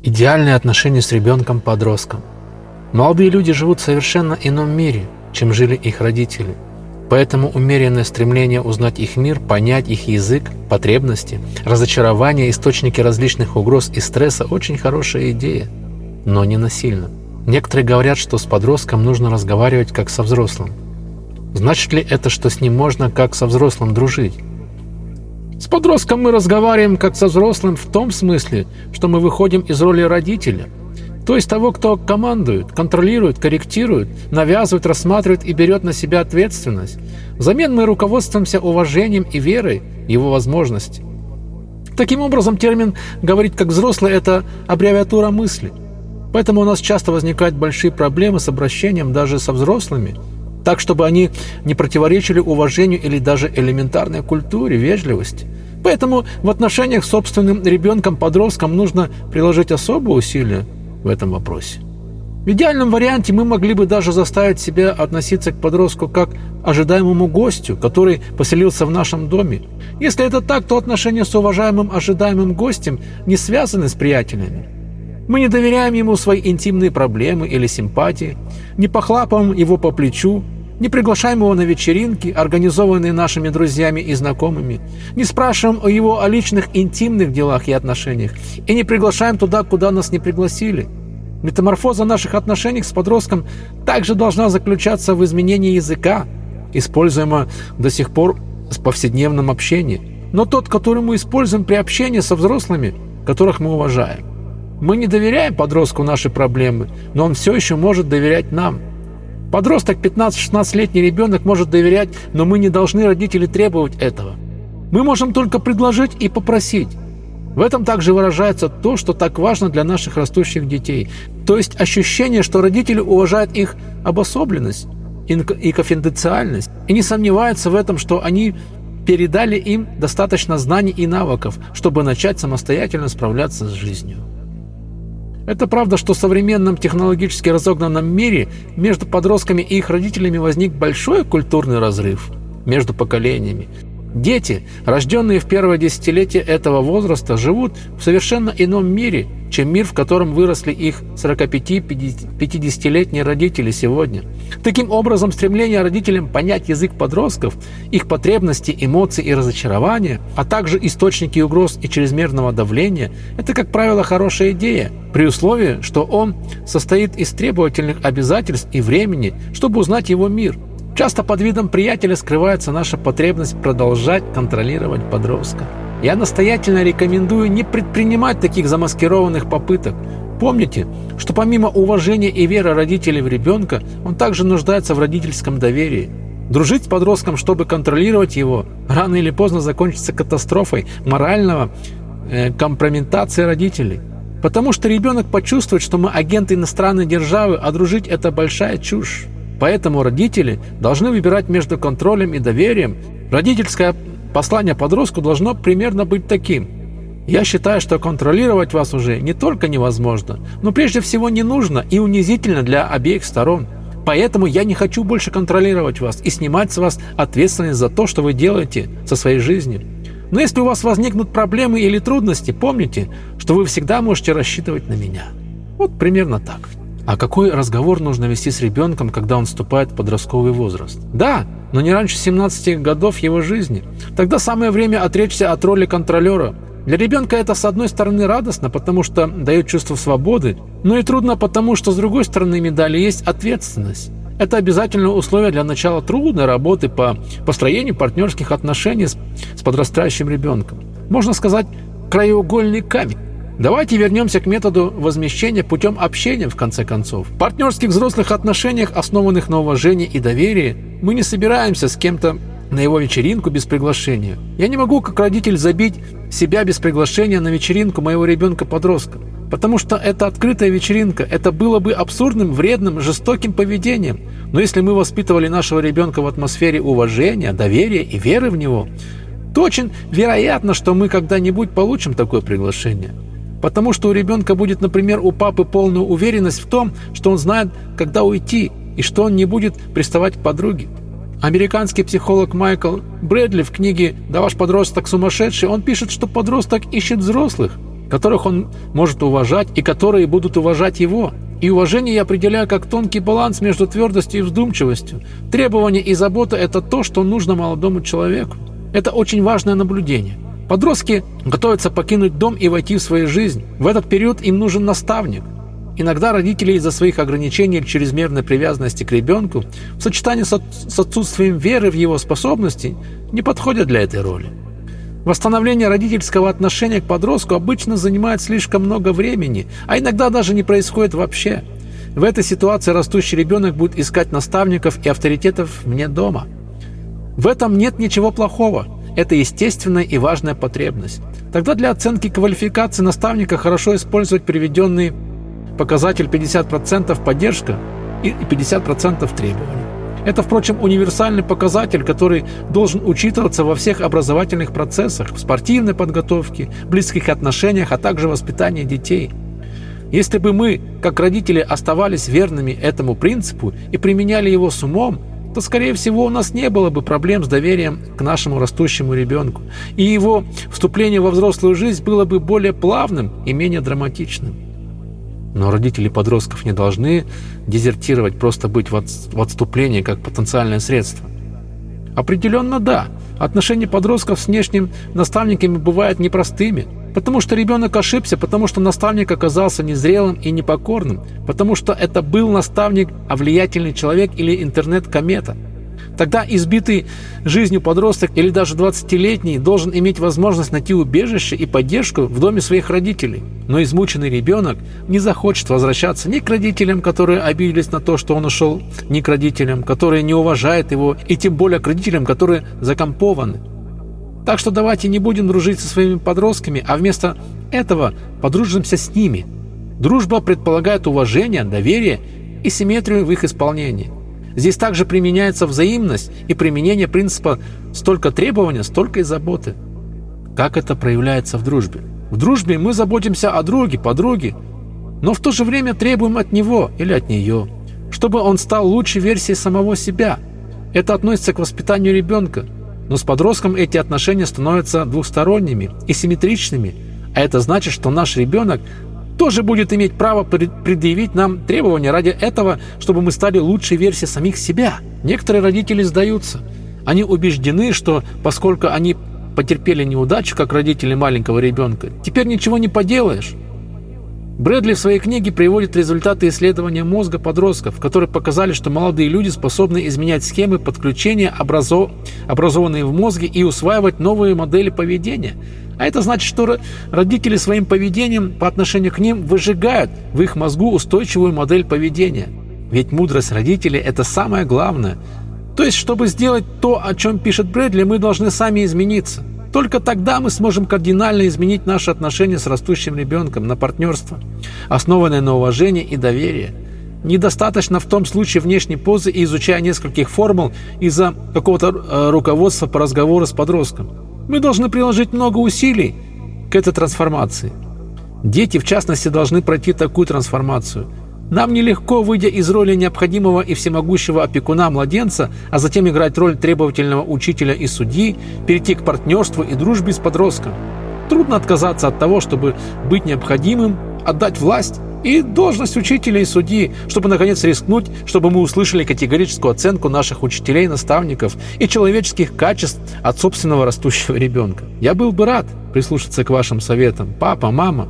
Идеальные отношения с ребенком-подростком. Молодые люди живут в совершенно ином мире, чем жили их родители. Поэтому умеренное стремление узнать их мир, понять их язык, потребности, разочарования, источники различных угроз и стресса – очень хорошая идея, но не насильно. Некоторые говорят, что с подростком нужно разговаривать как со взрослым. Значит ли это, что с ним можно как со взрослым дружить? С подростком мы разговариваем как со взрослым в том смысле, что мы выходим из роли родителя, то есть того, кто командует, контролирует, корректирует, навязывает, рассматривает и берет на себя ответственность. Взамен мы руководствуемся уважением и верой в его возможности. Таким образом, термин «говорить как взрослый» – это аббревиатура мысли. Поэтому у нас часто возникают большие проблемы с обращением даже со взрослыми – так, чтобы они не противоречили уважению или даже элементарной культуре, вежливости. Поэтому в отношениях с собственным ребенком-подростком нужно приложить особые усилия в этом вопросе. В идеальном варианте мы могли бы даже заставить себя относиться к подростку как ожидаемому гостю, который поселился в нашем доме. Если это так, то отношения с уважаемым ожидаемым гостем не связаны с приятелями. Мы не доверяем ему свои интимные проблемы или симпатии, не похлапываем его по плечу, не приглашаем его на вечеринки, организованные нашими друзьями и знакомыми, не спрашиваем о его о личных интимных делах и отношениях и не приглашаем туда, куда нас не пригласили. Метаморфоза наших отношений с подростком также должна заключаться в изменении языка, используемого до сих пор в повседневном общении, но тот, который мы используем при общении со взрослыми, которых мы уважаем. Мы не доверяем подростку наши проблемы, но он все еще может доверять нам. Подросток, 15-16-летний ребенок может доверять, но мы не должны, родители, требовать этого. Мы можем только предложить и попросить. В этом также выражается то, что так важно для наших растущих детей. То есть ощущение, что родители уважают их обособленность и конфиденциальность и не сомневаются в этом, что они передали им достаточно знаний и навыков, чтобы начать самостоятельно справляться с жизнью. Это правда, что в современном технологически разогнанном мире между подростками и их родителями возник большой культурный разрыв между поколениями. Дети, рожденные в первое десятилетие этого возраста, живут в совершенно ином мире, чем мир, в котором выросли их 45-50-летние родители сегодня. Таким образом, стремление родителям понять язык подростков, их потребности, эмоции и разочарования, а также источники угроз и чрезмерного давления – это, как правило, хорошая идея, при условии, что он состоит из требовательных обязательств и времени, чтобы узнать его мир – Часто под видом приятеля скрывается наша потребность продолжать контролировать подростка. Я настоятельно рекомендую не предпринимать таких замаскированных попыток. Помните, что помимо уважения и веры родителей в ребенка, он также нуждается в родительском доверии. Дружить с подростком, чтобы контролировать его, рано или поздно закончится катастрофой морального э, компрометации родителей. Потому что ребенок почувствует, что мы агенты иностранной державы, а дружить – это большая чушь. Поэтому родители должны выбирать между контролем и доверием. Родительское послание подростку должно примерно быть таким. Я считаю, что контролировать вас уже не только невозможно, но прежде всего не нужно и унизительно для обеих сторон. Поэтому я не хочу больше контролировать вас и снимать с вас ответственность за то, что вы делаете со своей жизнью. Но если у вас возникнут проблемы или трудности, помните, что вы всегда можете рассчитывать на меня. Вот примерно так. А какой разговор нужно вести с ребенком, когда он вступает в подростковый возраст? Да, но не раньше 17 годов его жизни. Тогда самое время отречься от роли контролера. Для ребенка это с одной стороны радостно, потому что дает чувство свободы, но и трудно, потому что с другой стороны медали есть ответственность. Это обязательное условие для начала трудной работы по построению партнерских отношений с, с подрастающим ребенком. Можно сказать, краеугольный камень. Давайте вернемся к методу возмещения путем общения, в конце концов. В партнерских взрослых отношениях, основанных на уважении и доверии, мы не собираемся с кем-то на его вечеринку без приглашения. Я не могу, как родитель, забить себя без приглашения на вечеринку моего ребенка-подростка. Потому что это открытая вечеринка, это было бы абсурдным, вредным, жестоким поведением. Но если мы воспитывали нашего ребенка в атмосфере уважения, доверия и веры в него, то очень вероятно, что мы когда-нибудь получим такое приглашение. Потому что у ребенка будет, например, у папы полная уверенность в том, что он знает, когда уйти, и что он не будет приставать к подруге. Американский психолог Майкл Брэдли в книге «Да ваш подросток сумасшедший» он пишет, что подросток ищет взрослых, которых он может уважать и которые будут уважать его. И уважение я определяю как тонкий баланс между твердостью и вздумчивостью. Требование и забота – это то, что нужно молодому человеку. Это очень важное наблюдение. Подростки готовятся покинуть дом и войти в свою жизнь. В этот период им нужен наставник. Иногда родители из-за своих ограничений или чрезмерной привязанности к ребенку в сочетании с отсутствием веры в его способности не подходят для этой роли. Восстановление родительского отношения к подростку обычно занимает слишком много времени, а иногда даже не происходит вообще. В этой ситуации растущий ребенок будет искать наставников и авторитетов вне дома. В этом нет ничего плохого. Это естественная и важная потребность. Тогда для оценки квалификации наставника хорошо использовать приведенный показатель 50% поддержка и 50% требований. Это, впрочем, универсальный показатель, который должен учитываться во всех образовательных процессах, в спортивной подготовке, близких отношениях, а также воспитании детей. Если бы мы, как родители, оставались верными этому принципу и применяли его с умом, то, скорее всего, у нас не было бы проблем с доверием к нашему растущему ребенку, и его вступление во взрослую жизнь было бы более плавным и менее драматичным. Но родители подростков не должны дезертировать, просто быть в отступлении как потенциальное средство. Определенно да. Отношения подростков с внешними наставниками бывают непростыми, потому что ребенок ошибся, потому что наставник оказался незрелым и непокорным, потому что это был наставник, а влиятельный человек или интернет-комета – Тогда избитый жизнью подросток или даже 20-летний должен иметь возможность найти убежище и поддержку в доме своих родителей. Но измученный ребенок не захочет возвращаться ни к родителям, которые обиделись на то, что он ушел, ни к родителям, которые не уважают его, и тем более к родителям, которые закомпованы. Так что давайте не будем дружить со своими подростками, а вместо этого подружимся с ними. Дружба предполагает уважение, доверие и симметрию в их исполнении. Здесь также применяется взаимность и применение принципа «столько требования, столько и заботы». Как это проявляется в дружбе? В дружбе мы заботимся о друге, подруге, но в то же время требуем от него или от нее, чтобы он стал лучшей версией самого себя. Это относится к воспитанию ребенка, но с подростком эти отношения становятся двухсторонними и симметричными, а это значит, что наш ребенок тоже будет иметь право предъявить нам требования ради этого, чтобы мы стали лучшей версией самих себя. Некоторые родители сдаются. Они убеждены, что поскольку они потерпели неудачу, как родители маленького ребенка, теперь ничего не поделаешь. Брэдли в своей книге приводит результаты исследования мозга подростков, которые показали, что молодые люди способны изменять схемы подключения, образов... образованные в мозге, и усваивать новые модели поведения – а это значит, что родители своим поведением по отношению к ним выжигают в их мозгу устойчивую модель поведения. Ведь мудрость родителей – это самое главное. То есть, чтобы сделать то, о чем пишет Брэдли, мы должны сами измениться. Только тогда мы сможем кардинально изменить наши отношения с растущим ребенком на партнерство, основанное на уважении и доверии. Недостаточно в том случае внешней позы и изучая нескольких формул из-за какого-то э, руководства по разговору с подростком. Мы должны приложить много усилий к этой трансформации. Дети, в частности, должны пройти такую трансформацию. Нам нелегко, выйдя из роли необходимого и всемогущего опекуна младенца, а затем играть роль требовательного учителя и судьи, перейти к партнерству и дружбе с подростком. Трудно отказаться от того, чтобы быть необходимым, отдать власть и должность учителя и судьи, чтобы наконец рискнуть, чтобы мы услышали категорическую оценку наших учителей, наставников и человеческих качеств от собственного растущего ребенка. Я был бы рад прислушаться к вашим советам, папа, мама,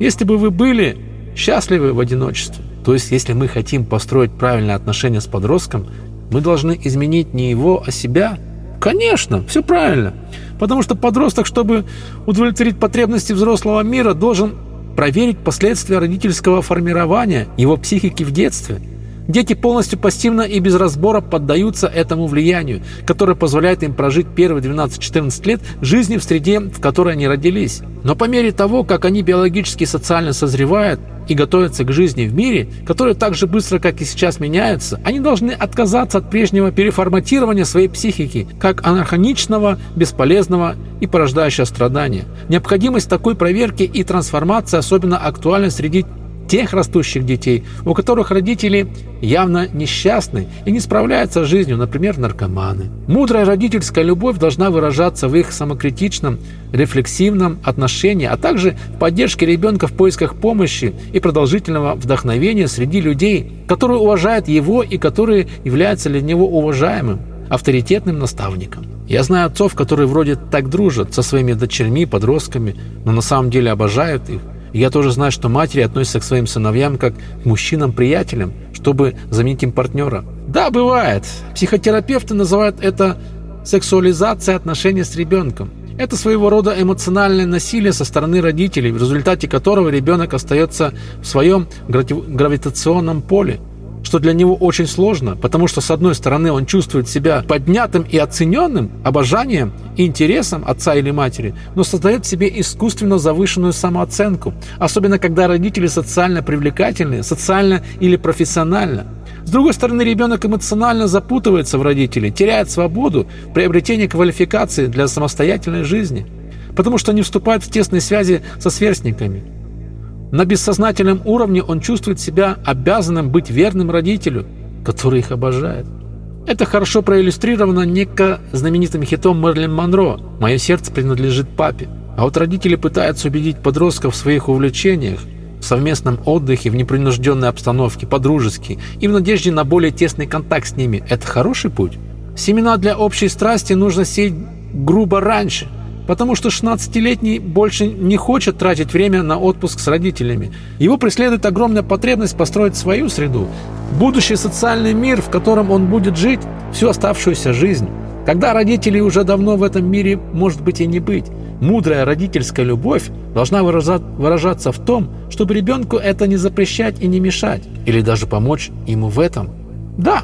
если бы вы были счастливы в одиночестве. То есть, если мы хотим построить правильные отношения с подростком, мы должны изменить не его, а себя. Конечно, все правильно. Потому что подросток, чтобы удовлетворить потребности взрослого мира, должен проверить последствия родительского формирования его психики в детстве. Дети полностью пассивно и без разбора поддаются этому влиянию, которое позволяет им прожить первые 12-14 лет жизни в среде, в которой они родились. Но по мере того, как они биологически и социально созревают, и готовятся к жизни в мире, который так же быстро, как и сейчас, меняется, они должны отказаться от прежнего переформатирования своей психики, как анахроничного, бесполезного и порождающего страдания. Необходимость такой проверки и трансформации особенно актуальна среди тех растущих детей, у которых родители явно несчастны и не справляются с жизнью, например, наркоманы. Мудрая родительская любовь должна выражаться в их самокритичном, рефлексивном отношении, а также в поддержке ребенка в поисках помощи и продолжительного вдохновения среди людей, которые уважают его и которые являются для него уважаемым, авторитетным наставником. Я знаю отцов, которые вроде так дружат со своими дочерьми, подростками, но на самом деле обожают их, я тоже знаю, что матери относятся к своим сыновьям как к мужчинам-приятелям, чтобы заменить им партнера. Да, бывает. Психотерапевты называют это сексуализацией отношений с ребенком. Это своего рода эмоциональное насилие со стороны родителей, в результате которого ребенок остается в своем гравитационном поле что для него очень сложно, потому что, с одной стороны, он чувствует себя поднятым и оцененным обожанием и интересом отца или матери, но создает в себе искусственно завышенную самооценку, особенно когда родители социально привлекательны, социально или профессионально. С другой стороны, ребенок эмоционально запутывается в родителей, теряет свободу в приобретении квалификации для самостоятельной жизни, потому что не вступает в тесные связи со сверстниками. На бессознательном уровне он чувствует себя обязанным быть верным родителю, который их обожает. Это хорошо проиллюстрировано неко знаменитым хитом Мерлин Монро «Мое сердце принадлежит папе». А вот родители пытаются убедить подростков в своих увлечениях, в совместном отдыхе, в непринужденной обстановке, по-дружески и в надежде на более тесный контакт с ними. Это хороший путь? Семена для общей страсти нужно сеять грубо раньше – потому что 16-летний больше не хочет тратить время на отпуск с родителями. Его преследует огромная потребность построить свою среду, будущий социальный мир, в котором он будет жить всю оставшуюся жизнь. Когда родителей уже давно в этом мире может быть и не быть. Мудрая родительская любовь должна выражаться в том, чтобы ребенку это не запрещать и не мешать, или даже помочь ему в этом. Да,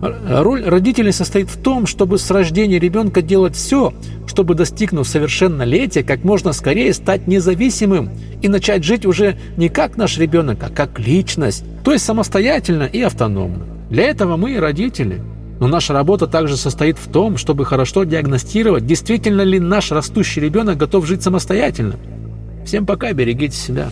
роль родителей состоит в том, чтобы с рождения ребенка делать все, чтобы, достигнув совершеннолетия, как можно скорее стать независимым и начать жить уже не как наш ребенок, а как личность, то есть самостоятельно и автономно. Для этого мы и родители. Но наша работа также состоит в том, чтобы хорошо диагностировать, действительно ли наш растущий ребенок готов жить самостоятельно. Всем пока, берегите себя.